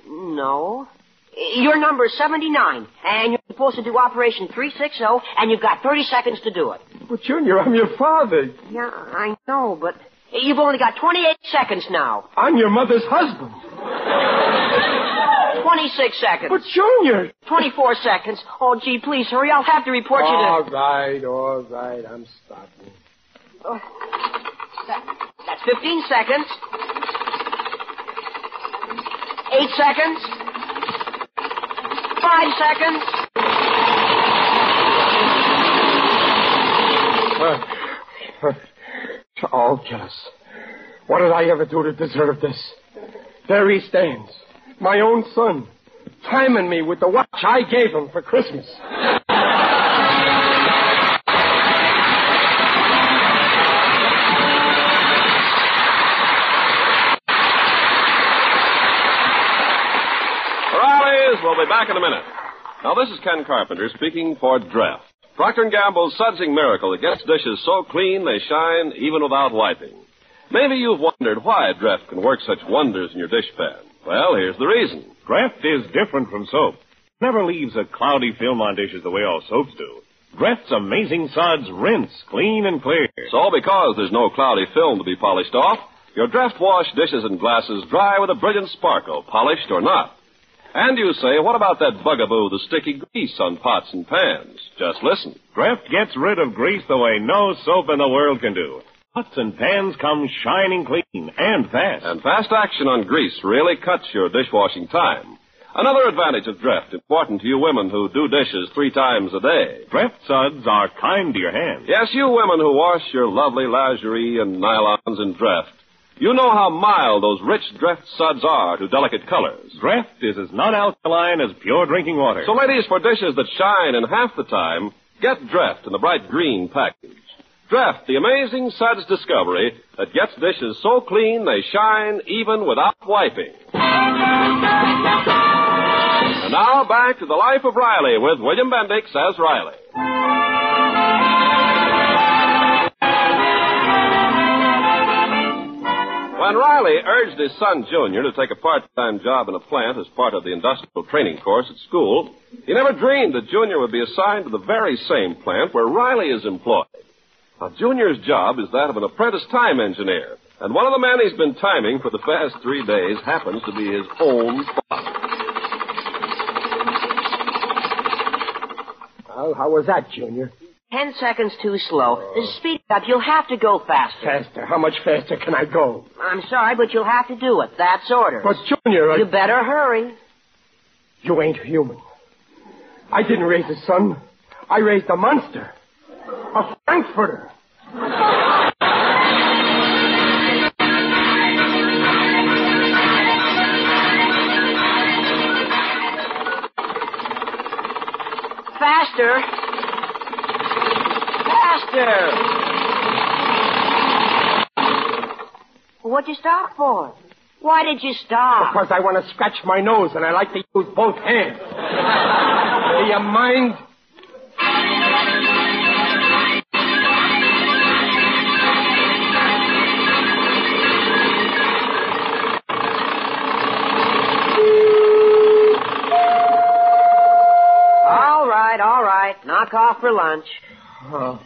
No. Your number's 79, and you're supposed to do Operation 360, and you've got 30 seconds to do it. But, Junior, I'm your father. Yeah, I know, but you've only got 28 seconds now. I'm your mother's husband. 26 seconds. But, Junior. 24 seconds. Oh, gee, please hurry. I'll have to report you to... All right, all right. I'm stopping. Oh, that, that's 15 seconds. Eight seconds. Five seconds. Uh, uh, oh, Gillis. What did I ever do to deserve this? There he stands. My own son. Timing me with the watch I gave him for Christmas. Rallies, we'll be back in a minute. Now, this is Ken Carpenter speaking for Dreft. Procter & Gamble's sudsing miracle that gets dishes so clean they shine even without wiping. Maybe you've wondered why Dreft can work such wonders in your dish pan. Well, here's the reason. Dreft is different from soap. Never leaves a cloudy film on dishes the way all soaps do. Dreft's amazing suds rinse clean and clear. So, because there's no cloudy film to be polished off, your Dreft wash dishes and glasses dry with a brilliant sparkle, polished or not. And you say, what about that bugaboo, the sticky grease on pots and pans? Just listen. Dreft gets rid of grease the way no soap in the world can do. Pots and pans come shining clean and fast. And fast action on grease really cuts your dishwashing time. Another advantage of Dreft, important to you women who do dishes three times a day. Dreft suds are kind to your hands. Yes, you women who wash your lovely lingerie and nylons in Dreft. You know how mild those rich Dreft suds are to delicate colors. Dreft is as non-alkaline as pure drinking water. So ladies, for dishes that shine in half the time, get Dreft in the bright green package. Dreft, the amazing suds discovery that gets dishes so clean they shine even without wiping. And now back to the life of Riley with William Bendix as Riley. When Riley urged his son Junior to take a part-time job in a plant as part of the industrial training course at school, he never dreamed that Junior would be assigned to the very same plant where Riley is employed. Now, Junior's job is that of an apprentice time engineer, and one of the men he's been timing for the past three days happens to be his own father. Well, how was that, Junior? Ten seconds too slow. Speed up. You'll have to go faster. Faster. How much faster can I go? I'm sorry, but you'll have to do it. That's orders. But, Junior, I... You better hurry. You ain't human. I didn't raise a son. I raised a monster. A Frankfurter. Faster. Faster. What'd you stop for? Why did you stop? Because I want to scratch my nose and I like to use both hands. Do you mind? Knock off for lunch. Oh,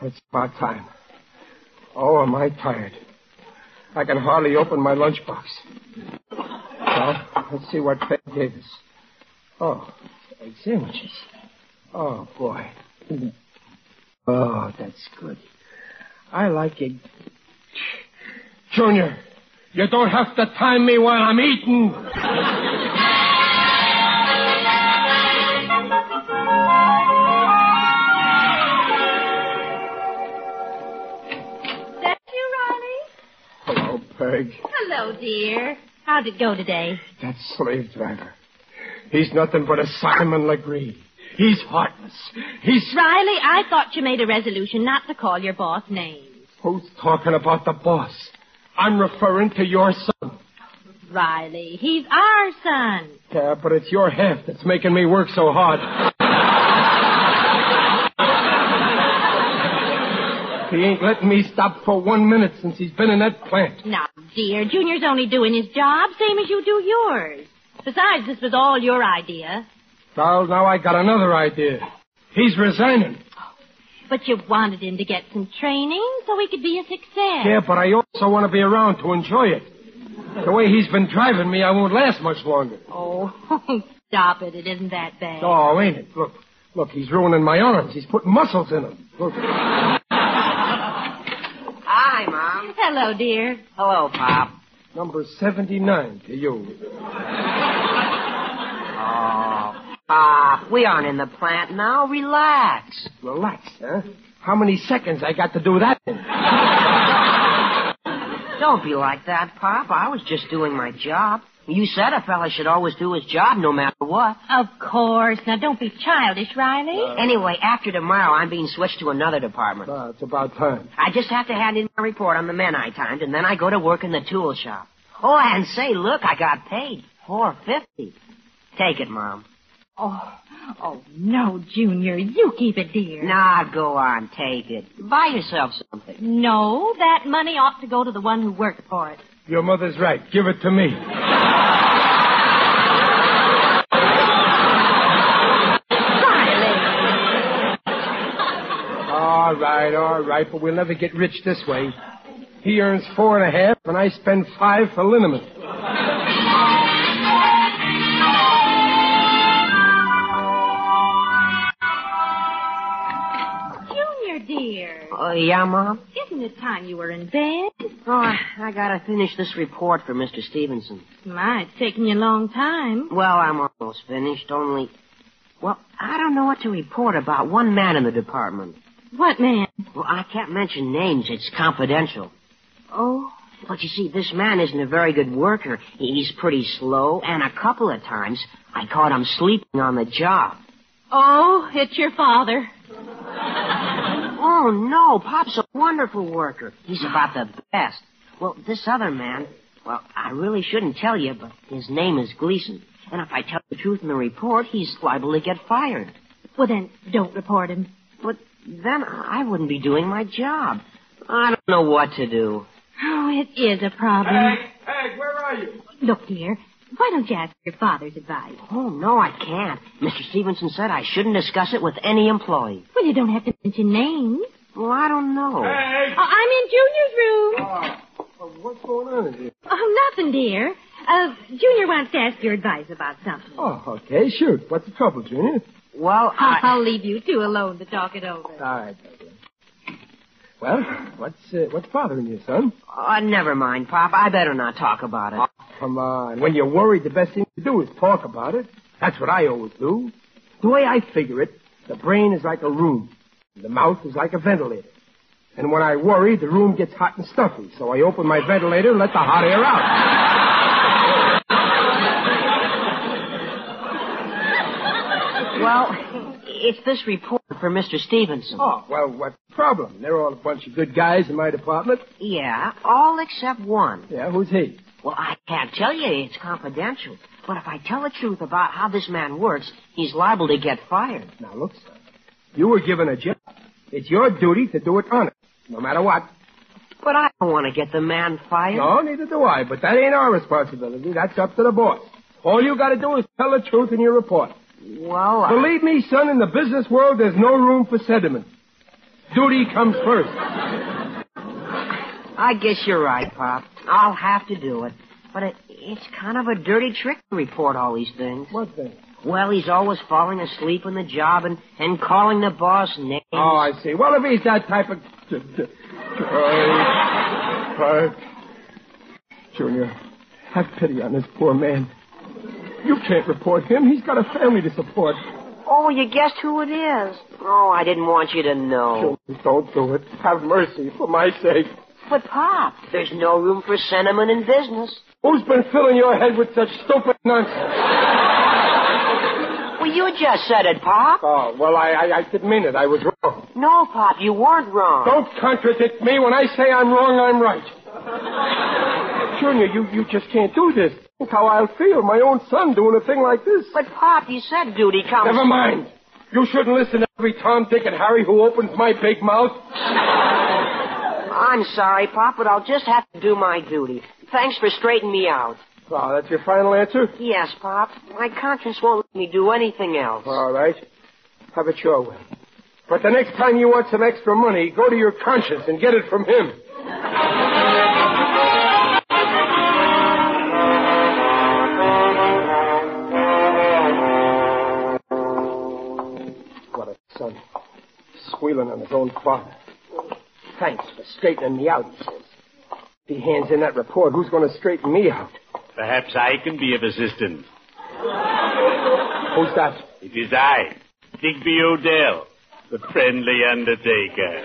it's about time. Oh, am I tired. I can hardly open my lunchbox. Well, let's see what Fed gave us. Oh, egg sandwiches. Oh, boy. Oh, that's good. I like it. Junior, you don't have to time me while I'm eating. Hello, Hello, dear. How'd it go today? That slave driver. He's nothing but a Simon Legree. He's heartless. He's. Riley, I thought you made a resolution not to call your boss names. Who's talking about the boss? I'm referring to your son. Riley, he's our son. Yeah, but it's your half that's making me work so hard. He ain't letting me stop for one minute since he's been in that plant. Now, dear, Junior's only doing his job, same as you do yours. Besides, this was all your idea. Well, now I got another idea. He's resigning. But you wanted him to get some training so he could be a success. Yeah, but I also want to be around to enjoy it. The way he's been driving me, I won't last much longer. Oh, stop it. It isn't that bad. Oh, ain't it? Look, look, he's ruining my arms. He's putting muscles in them. Look. Hi, Mom. Hello, dear. Hello, Pop. Number 79 to you. Oh, Pop, we aren't in the plant now. Relax. Relax, huh? How many seconds I got to do that in? Don't be like that, Pop. I was just doing my job. You said a fella should always do his job no matter what. Of course. Now, don't be childish, Riley. Anyway, after tomorrow, I'm being switched to another department. Uh, it's about time. I just have to hand in my report on the men I timed, and then I go to work in the tool shop. Oh, and say, look, I got paid. Four fifty. Take it, Mom. Oh, oh, no, Junior. You keep it, dear. Nah, go on, take it. Buy yourself something. No, that money ought to go to the one who worked for it. Your mother's right. Give it to me. Finally. All right, all right, but we'll never get rich this way. He earns four and a half, and I spend five for liniment. Dear. Oh, yeah, Mom? Isn't it time you were in bed? Oh, I, I gotta finish this report for Mr. Stevenson. My, it's taken you a long time. Well, I'm almost finished, only... Well, I don't know what to report about one man in the department. What man? Well, I can't mention names. It's confidential. Oh, But you see, this man isn't a very good worker. He's pretty slow, and a couple of times I caught him sleeping on the job. oh, it's your father. Oh, no. Pop's a wonderful worker. He's about the best. Well, this other man, well, I really shouldn't tell you, but his name is Gleason. And if I tell the truth in the report, he's liable to get fired. Well, then, don't report him. But then I wouldn't be doing my job. I don't know what to do. Oh, it is a problem. Peg, where are you? Look, dear, why don't you ask your father's advice? Oh, no, I can't. Mr. Stevenson said I shouldn't discuss it with any employee. Well, you don't have to mention names. Well, I don't know. Peg! Oh, I'm in Junior's room. Oh, well, what's going on in here? Oh, nothing, dear. Uh, Junior wants to ask your advice about something. Oh, okay, shoot. What's the trouble, Junior? Well, I... I'll leave you two alone to talk it over. All right, Douglas. Well, what's uh, what's bothering you, son? Oh, never mind, Pop. I better not talk about it. Come on. When you're worried, the best thing to do is talk about it. That's what I always do. The way I figure it, the brain is like a room. The mouth is like a ventilator. And when I worry, the room gets hot and stuffy. So I open my ventilator and let the hot air out. Well, it's this report for Mr. Stevenson. Oh, well, what's the problem? They're all a bunch of good guys in my department. Yeah, all except one. Yeah, who's he? Well, I can't tell you. It's confidential. But if I tell the truth about how this man works, he's liable to get fired. Now, look, son. You were given a job. It's your duty to do it honest, no matter what. But I don't want to get the man fired. No, neither do I. But that ain't our responsibility. That's up to the boss. All you gotta do is tell the truth in your report. Well, I... Believe me, son, in the business world, there's no room for sentiment. Duty comes first. I guess you're right, Pop. I'll have to do it. But it, it's kind of a dirty trick to report all these things. What thing? Well, he's always falling asleep on the job and, and calling the boss names. Oh, I see. Well, if he's that type of... Clark. Uh, Junior, have pity on this poor man. You can't report him. He's got a family to support. Oh, you guessed who it is. Oh, I didn't want you to know. Junior, don't do it. Have mercy, for my sake. But, Pop, there's no room for sentiment in business. Who's been filling your head with such stupid nonsense? Well, you just said it, Pop. Oh, well, I, I, I didn't mean it. I was wrong. No, Pop, you weren't wrong. Don't contradict me. When I say I'm wrong, I'm right. Junior, you, you just can't do this. Think how I'll feel, my own son doing a thing like this. But, Pop, you said duty comes... Never mind. You shouldn't listen to every Tom, Dick, and Harry who opens my big mouth. I'm sorry, Pop, but I'll just have to do my duty. Thanks for straightening me out. Oh, that's your final answer? Yes, Pop. My conscience won't let me do anything else. All right. Have it your way. But the next time you want some extra money, go to your conscience and get it from him. What a son. Squealing on his own father. Thanks for straightening me out, he says. If he hands in that report, who's going to straighten me out? Perhaps I can be of assistance. Who's that? It is I, Digby O'Dell, the friendly undertaker.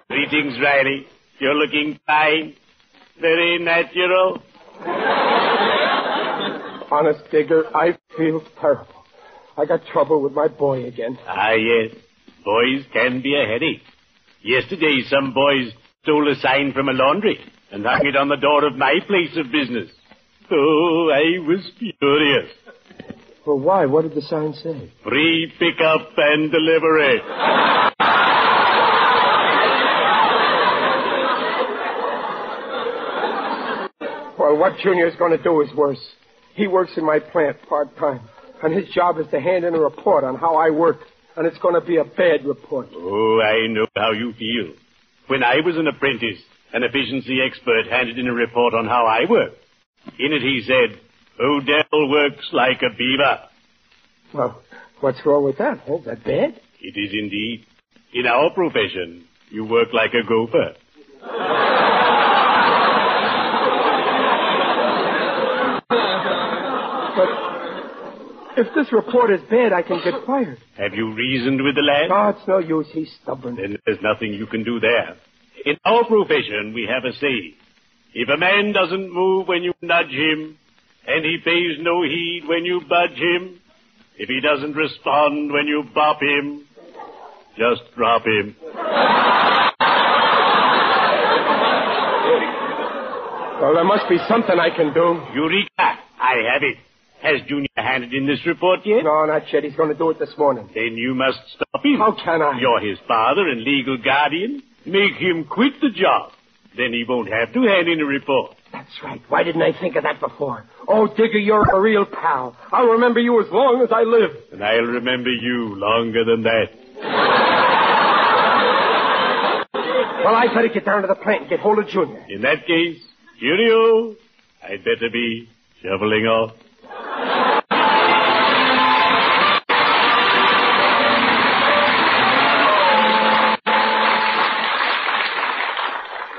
Greetings, Riley. You're looking fine. Very natural. Honest, Digger, I feel terrible. I got trouble with my boy again. Ah, yes. Boys can be a headache. Yesterday, some boys stole a sign from a laundry and hung it on the door of my place of business. Oh, I was furious. Well, why? What did the sign say? Free pickup and delivery. Well, what Junior's going to do is worse. He works in my plant part-time, and his job is to hand in a report on how I work, and it's going to be a bad report. Oh, I know how you feel. When I was an apprentice, an efficiency expert handed in a report on how I work. In it he said, O'Dell works like a beaver. Well, what's wrong with that? that? Is that bad? It is indeed. In our profession, you work like a gopher. If this report is bad, I can get fired. Have you reasoned with the lad? No, it's no use. He's stubborn. Then there's nothing you can do there. In our profession, we have a say. If a man doesn't move when you nudge him, and he pays no heed when you budge him, if he doesn't respond when you bop him, just drop him. Well, there must be something I can do. Eureka! I have it. Has Junior handed in this report yet? No, not yet. He's going to do it this morning. Then you must stop him. How can I? You're his father and legal guardian. Make him quit the job. Then he won't have to hand in a report. That's right. Why didn't I think of that before? Oh, Digger, you're a real pal. I'll remember you as long as I live. And I'll remember you longer than that. Well, I'd better get down to the plant and get hold of Junior. In that case, Junior, I'd better be shoveling off.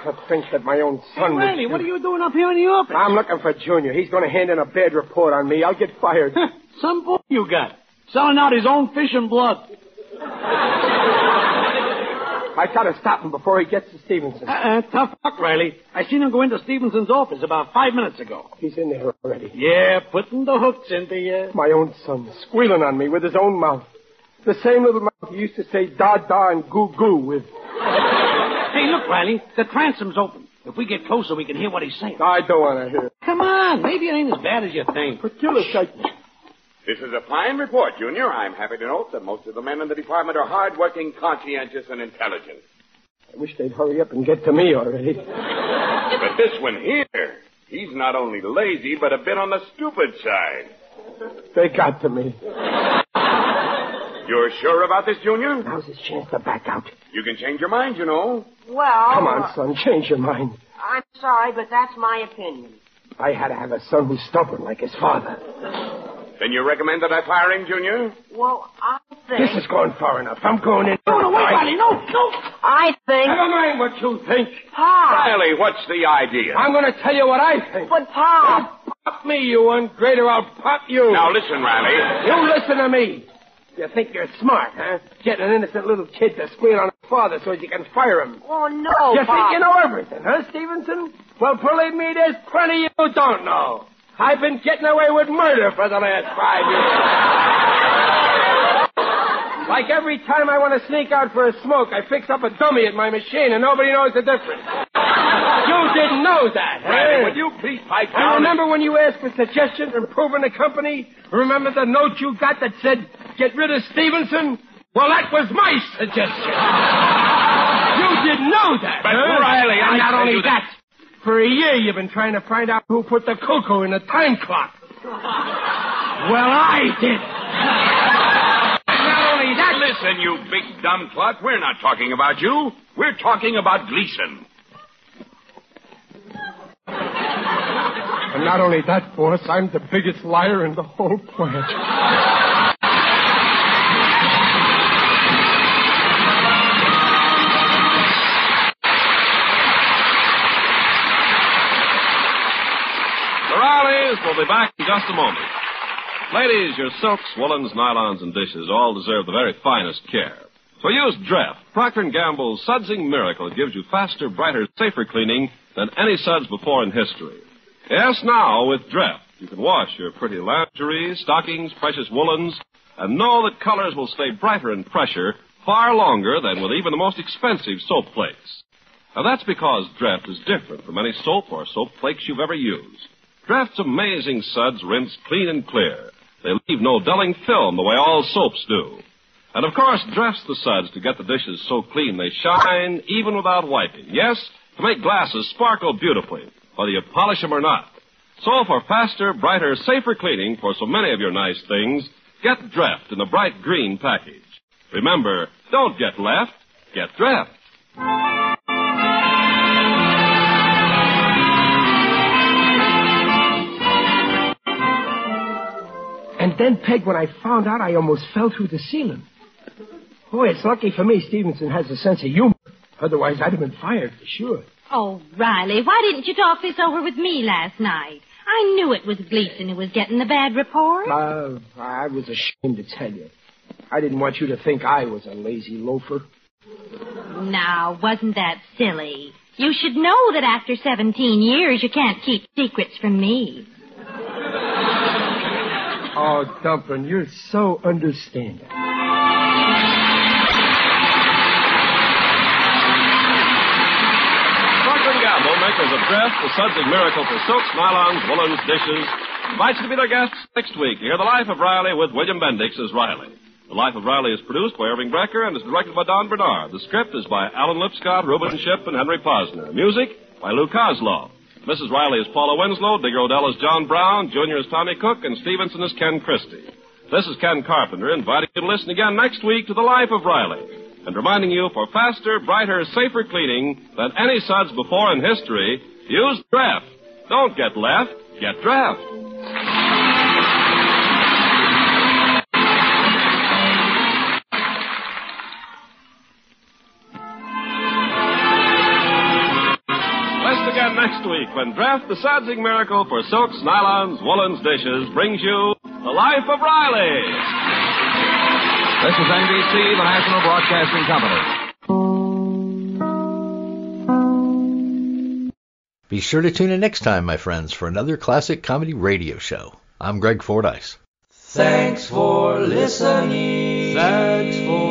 To think that my own son was... Riley, what are you doing up here in the office? I'm looking for Junior. He's going to hand in a bad report on me. I'll get fired. Some boy you got. Selling out his own fish and blood. I gotta stop him before he gets to Stevenson. Uh-uh, tough luck, Riley. I seen him go into Stevenson's office about five minutes ago. He's in there already. Yeah, putting the hooks into you. My own son, squealing on me with his own mouth. The same little mouth he used to say da da and goo goo with. Hey, look, Riley, the transom's open. If we get closer, we can hear what he's saying. I don't want to hear it. Come on, maybe it ain't as bad as you think. For killer's sake. This is a fine report, Junior. I'm happy to note that most of the men in the department are hardworking, conscientious, and intelligent. I wish they'd hurry up and get to me already. But this one here, he's not only lazy, but a bit on the stupid side. They got to me. You're sure about this, Junior? Now's his chance to back out. You can change your mind, you know. Well, Come on, son, change your mind. I'm sorry, but that's my opinion. I had to have a son who's stubborn like his father. Then you recommend that I fire him, Junior? Well, I think. This is going far enough. I'm going in. No, no, wait, Riley, no, no. I think. Never mind what you think. Pa. Riley, what's the idea? I'm going to tell you what I think. But Pop. Pop me, you ungrader. I'll pop you. Now listen, Riley. You listen to me. You think you're smart, huh? Getting an innocent little kid to squeal on his father so you can fire him. Oh no, you Pop. think you know everything, huh, Stevenson? Well, believe me, there's plenty you don't know. I've been getting away with murder for the last five years. Like every time I want to sneak out for a smoke, I fix up a dummy at my machine and nobody knows the difference. You didn't know that, Riley, huh? would you please pipe You down? remember when you asked for suggestions for improving the company? Remember the note you got that said, get rid of Stevenson? Well, that was my suggestion. you didn't know that, But, huh? Riley, and I not only you that, for a year you've been trying to find out who put the cuckoo in the time clock. Well, I did. And not only that, Listen, you big dumb clot. We're not talking about you. We're talking about Gleason. and not only that, boss, I'm the biggest liar in the whole plant. Will be back in just a moment. Ladies, your silks, woolens, nylons, and dishes all deserve the very finest care. So use Dreft, Procter & Gamble's sudsing miracle. It gives you faster, brighter, safer cleaning than any suds before in history. Yes, now with Dreft, you can wash your pretty lingerie, stockings, precious woolens, and know that colors will stay brighter and fresher far longer than with even the most expensive soap flakes. Now that's because Dreft is different from any soap or soap flakes you've ever used. Dreft's amazing suds rinse clean and clear. They leave no dulling film the way all soaps do. And of course, Dreft's the suds to get the dishes so clean they shine even without wiping. Yes, to make glasses sparkle beautifully, whether you polish them or not. So for faster, brighter, safer cleaning for so many of your nice things, get Dreft in the bright green package. Remember, don't get left, get Dreft. And then, Peg, when I found out, I almost fell through the ceiling. Boy, it's lucky for me Stevenson has a sense of humor. Otherwise, I'd have been fired for sure. Oh, Riley, why didn't you talk this over with me last night? I knew it was Gleason who was getting the bad report. Uh, I was ashamed to tell you. I didn't want you to think I was a lazy loafer. Now, wasn't that silly? You should know that after 17 years, you can't keep secrets from me. Oh, Dumplin', you're so understanding. Procter & Gamble, makers of Dreft, the Sudsing Miracle for silks, nylons, woolens, dishes, invites you to be their guests next week. Hear The Life of Riley with William Bendix as Riley. The Life of Riley is produced by Irving Brecher and is directed by Don Bernard. The script is by Alan Lipscott, Reuben Ship, and Henry Posner. Music by Lou Kosloff. Mrs. Riley is Paula Winslow, Digger O'Dell is John Brown, Junior is Tommy Cook, and Stevenson is Ken Christy. This is Ken Carpenter inviting you to listen again next week to The Life of Riley and reminding you for faster, brighter, safer cleaning than any suds before in history, use Dreft. Don't get left, get Dreft. Next when Dreft the Sudsing Miracle for silks, nylons, woolens, dishes brings you The Life of Riley. This is NBC, the National Broadcasting Company. Be sure to tune in next time, my friends, for another classic comedy radio show. I'm Greg Fordyce. Thanks for listening. Thanks for